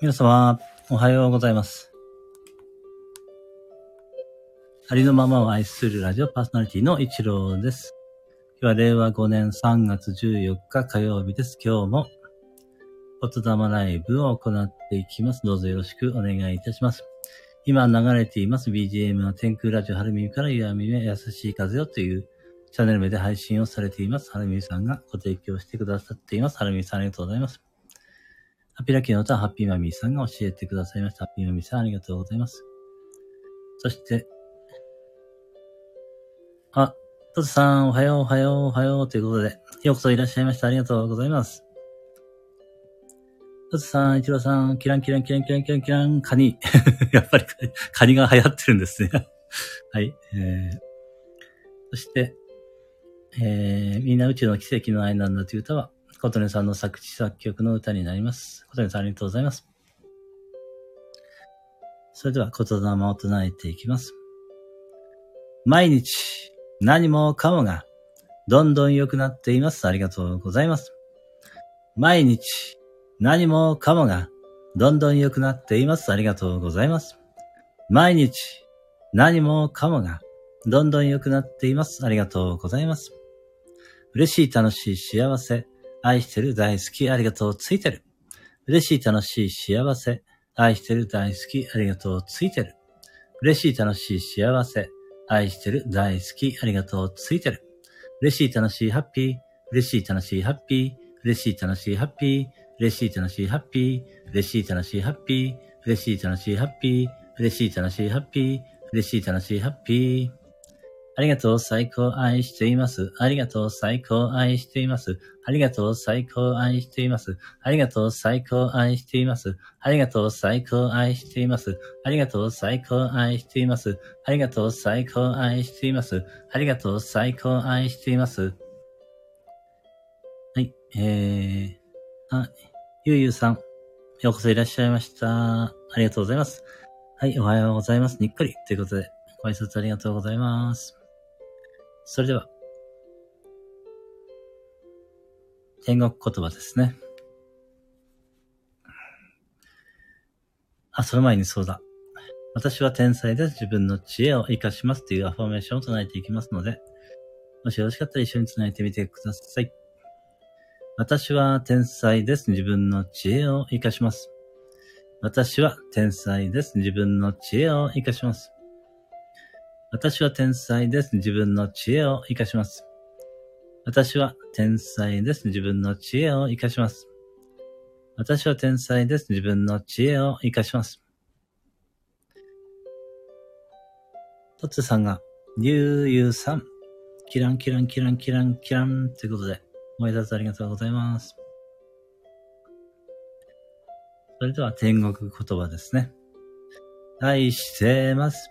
皆様、おはようございます。ありのままを愛するラジオパーソナリティの一郎です。今日は令和5年3月14日火曜日です。今日も、言霊ライブを行っていきます。どうぞよろしくお願いいたします。今流れています BGM の天空ラジオ春耳から岩耳へ優しい風よというチャンネル名で配信をされています。春耳さんがご提供してくださっています。春耳さんありがとうございます。ハッピーラッキーの歌はハッピーマミーさんが教えてくださいました。ハッピーマミーさんありがとうございます。そして、あ、トツさん、おはよう、おはよう、おはようということで、ようこそいらっしゃいました。ありがとうございます。トツさん、イチローさん、キランキランキランキランキランキラン、カニ。やっぱりカニが流行ってるんですね。はい。えー、そして、えー、みんな宇宙の奇跡の愛なんだという歌は、琴音さんの作詞作曲の歌になります。琴音さんありがとうございます。それでは言霊を唱えていきます。毎日、何もかもが、どんどん良くなっています。ありがとうございます。毎日、何もかもが、どんどん良くなっています。ありがとうございます。毎日、何もかもが、どんどん良くなっています。ありがとうございます。嬉しい、楽しい、幸せ、愛してる、大好き、ありがとう、ついてる。嬉しい、楽しい、幸せ、愛してる、大好き、ありがとう、ついてる。嬉しい、楽しい、幸せ、愛してる、大好き、ありがとう、ついてる。嬉しい、楽しい、ハッピー、嬉しい、楽しい、ハッピー、嬉しい、楽しい、ハッピー、嬉しい、楽しい、ハッピー、嬉しい、楽しい、ハッピー、嬉しい、楽しい、ハッピー、嬉しい、楽しい、ハッピー、嬉しい、楽しい、ハッピー。ありがとう、最高、愛しています。ありがとう、最高、愛しています。ありがとう、最高、愛しています。ありがとう、最高、愛しています。ありがとう、最高、愛しています。ありがとう、最高、愛しています。ありがとう、最高、愛しています。ありがとう、最高、愛しています。はい、えー、あ、ゆうゆうさん、ようこそいらっしゃいました。ありがとうございます。はい、おはようございます。にっこり。ということで、ご挨拶ありがとうございます。それでは、天国言葉ですね。あ、その前にそうだ。私は天才です。自分の知恵を活かしますというアファーメーションを唱えていきますので、もしよろしかったら一緒に唱えてみてください。私は天才です。自分の知恵を活かします。私は天才です。自分の知恵を活かします。私は天才です。自分の知恵を活かします。私は天才です。自分の知恵を活かします。私は天才です。自分の知恵を活かします。トッツさんが、ゆうゆうさん、キランキランキランキランキランということで、ご挨拶ありがとうございます。それでは天国言葉ですね。愛してます。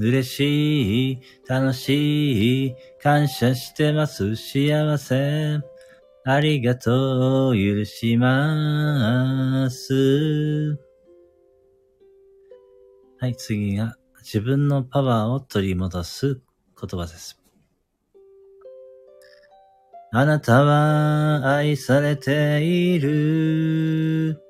嬉しい。楽しい。感謝してます。幸せ。ありがとう。許します。はい、次が自分のパワーを取り戻す言葉です。あなたは愛されている。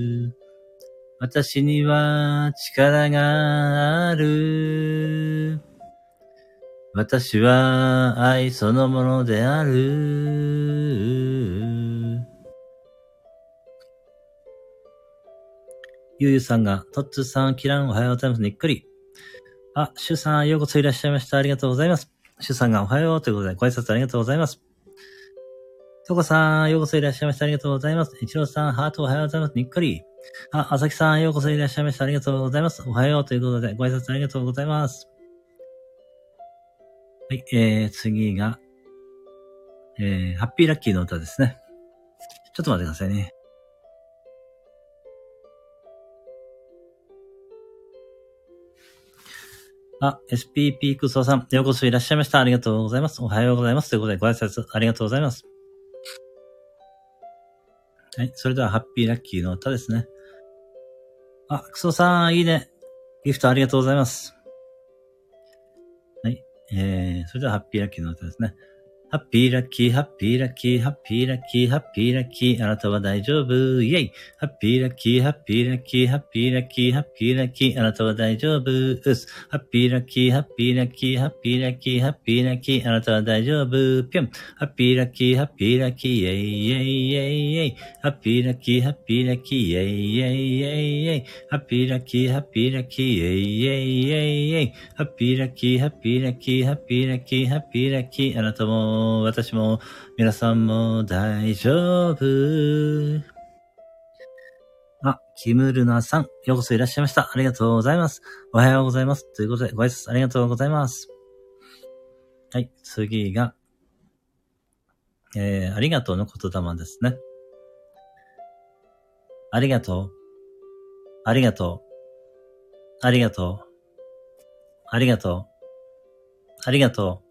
私には力がある。私は愛そのものである。ゆうゆうさんが、トッツーさん、キランおはようございます。にっくり。あ、シュさん、ようこそいらっしゃいました。ありがとうございます。シュさんがおはようということで、ご挨拶ありがとうございます。トコさん、ようこそいらっしゃいました。ありがとうございます。イチローさん、ハートおはようございます。にっこり。あ、あさきさん、ようこそいらっしゃいました。ありがとうございます。おはようということで、ご挨拶ありがとうございます。はい、えー、次が、えー、ハッピーラッキーの歌ですね。ちょっと待ってくださいね。あ、SPP クソさん、ようこそいらっしゃいました。ありがとうございます。おはようございます。ということで、ご挨拶ありがとうございます。はい、それでは、ハッピーラッキーの歌ですね。あ、クソさん、いいね。ギフトありがとうございます。はい、えー、それでは、ハッピーラッキーの歌ですね。ハッピーラッキー、ハッピーラッキー、ハッピーラッキー、ハッピーラッキー、あなたは大丈夫、イェイハッピーラッキー、ハッピーラッキー、ハッピーラッキー、ハッピーラッキー、あなたは大丈夫、うす。ハッピーラッキー、ハッピーラッキー、ハッピーラッキー、ハッピーラッキー、あなたは大丈夫、ぴょん。ハッピーラッキー、ハッピーラッキー、イェイイェイイェイイェイ。ハッピーラッキー、ハッピーラッキー、イェイイェイイェイイェイ。ハッピーラッキー、ハッピーラッキー、イェイイェイイェイイェイ。ハッピーラッキー、ハッピーラッキー、ハッピーラッキー、ハッピーラッキー、あなたも、私も、皆さんも大丈夫。あ、キムルナさん、ようこそいらっしゃいました。ありがとうございます。おはようございます。ということで、ご挨拶ありがとうございます。はい、次が、えー、ありがとうの言霊ですね。ありがとう。ありがとう。ありがとう。ありがとう。ありがとう。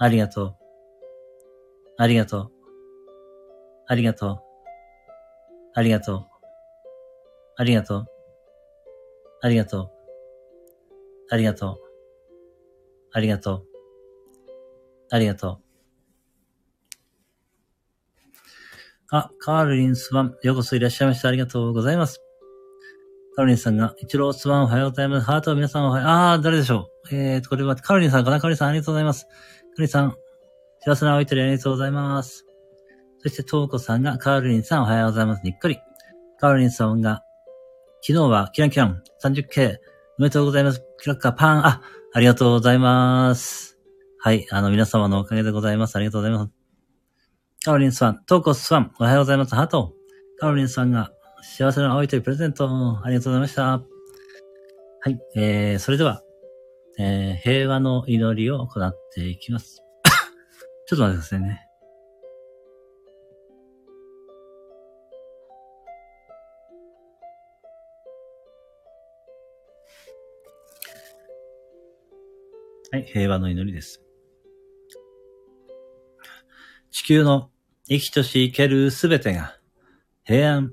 ありがとう。ありがとう。ありがとう。ありがとう。ありがとう。ありがとう。ありがとう。ありがとう。ありがとう。あ、カールリンスワン、ようこそいらっしゃいました。ありがとうございます。カールリンさんが、一郎スワンおはようございます。ハート皆さんおはよう。あー、誰でしょう？えーと、これはカールリンさんかなカールリンさんありがとうございます。カールリンさん、幸せなおいとりありがとうございます。そして、トーコさんが、カールリンさんおはようございます。にっこり。カールリンさんが、昨日はキランキラン 30K おめでとうございます。キラッカーパン。あ、ありがとうございます。はい。あの、皆様のおかげでございます。ありがとうございます。カールリンさん、トーコスさん、おはようございます。ハート。カールリンさんが、幸せな青い鳥プレゼント。ありがとうございました。はい。えー、それでは、えー、平和の祈りを行っていきます。ちょっと待ってくださいね。はい、平和の祈りです。地球の生きとし生けるすべてが平安、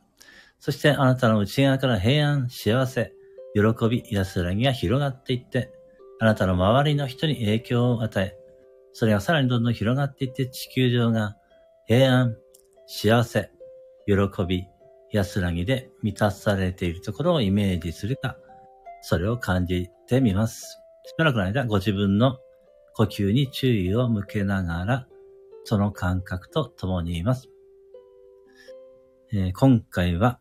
そしてあなたの内側から平安、幸せ、喜び、安らぎが広がっていって、あなたの周りの人に影響を与え、それがさらにどんどん広がっていって地球上が平安、幸せ、喜び、安らぎで満たされているところをイメージするか、それを感じてみます。しばらくの間、ご自分の呼吸に注意を向けながら、その感覚と共にいます。えー、今回は、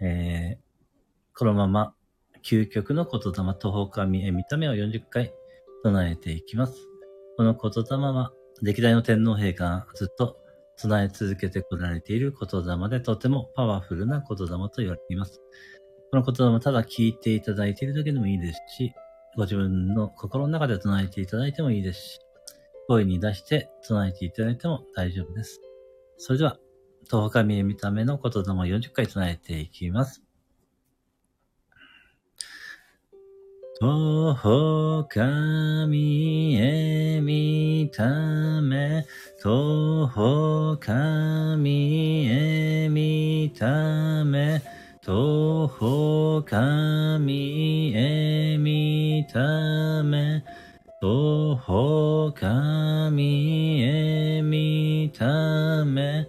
えー、このまま究極の言霊と他見え見た目を40回唱えていきます。この言霊は、歴代の天皇陛下がずっと唱え続けてこられている言霊でとてもパワフルな言霊と言われています。この言霊ただ聞いていただいているだけでもいいですし、ご自分の心の中で唱えていただいてもいいですし、声に出して唱えていただいても大丈夫です。それでは、十日見え見た目の言霊も40回唱えていきます。十日見え見た目、十日見え見た目、十日見え見た目、徒歩神へ見た目。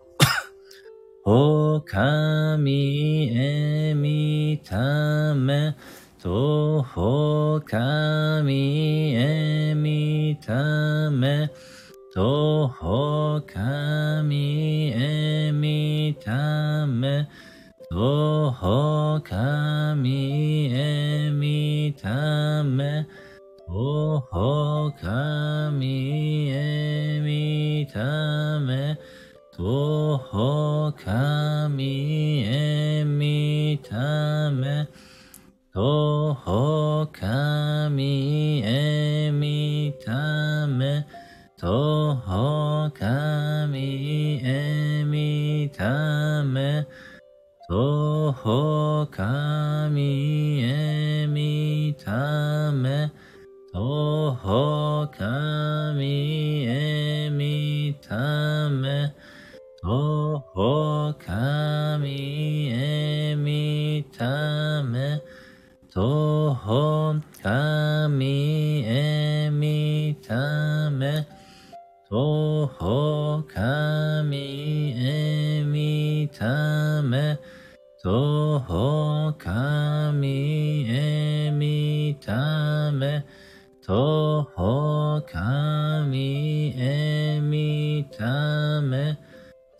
おかみえみため、とほかみえみため、とほかみえみため、とほかみえみため、とほかみえみため、徒かみえみため徒かみえみため徒かみえみため徒かみえみため徒かみえみためとほかみえみため、とほかみえみため、とほかみえみため、とほかみえみため、とほかみえみため、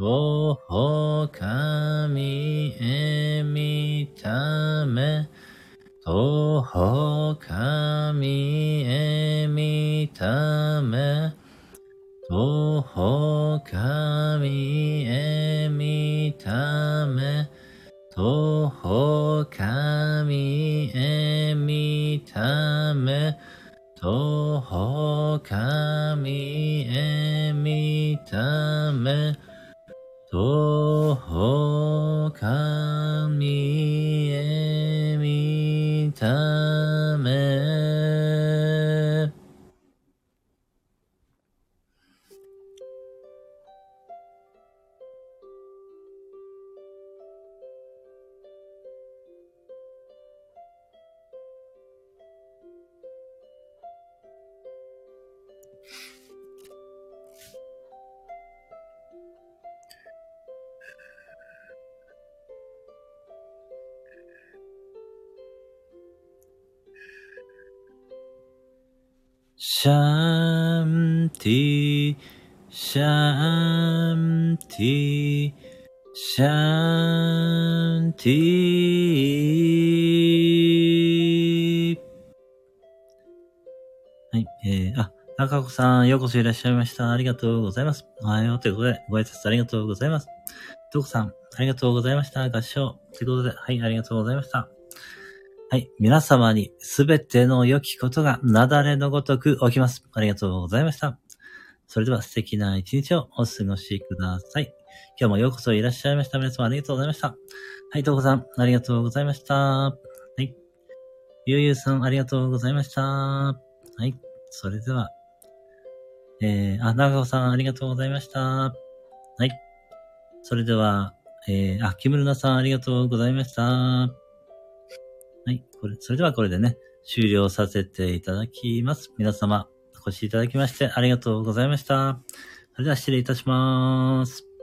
おほかみえみため、とほかみえみため、とほかみえみため、とほかみえみため、とほかみえみため、どうか。シャンティ、シャンティ、シャンティ。はいえー、あ、中子さん、ようこそいらっしゃいました。ありがとうございます。おはようということで、ご挨拶ありがとうございます。どこさん、ありがとうございました。合掌。ということで、はい、ありがとうございました。はい。皆様にすべての良きことが雪崩のごとく起きます。ありがとうございました。それでは素敵な一日をお過ごしください。今日もようこそいらっしゃいました。皆様ありがとうございました。はい、とうこさん、ありがとうございました。はい。ゆうゆうさん、ありがとうございました。はい。それでは、えー、あ、長尾さん、ありがとうございました。はい。それでは、えー、あ、木村さん、ありがとうございました。はい。これ、それではこれでね、終了させていただきます。皆様、お越しいただきましてありがとうございました。それでは失礼いたします。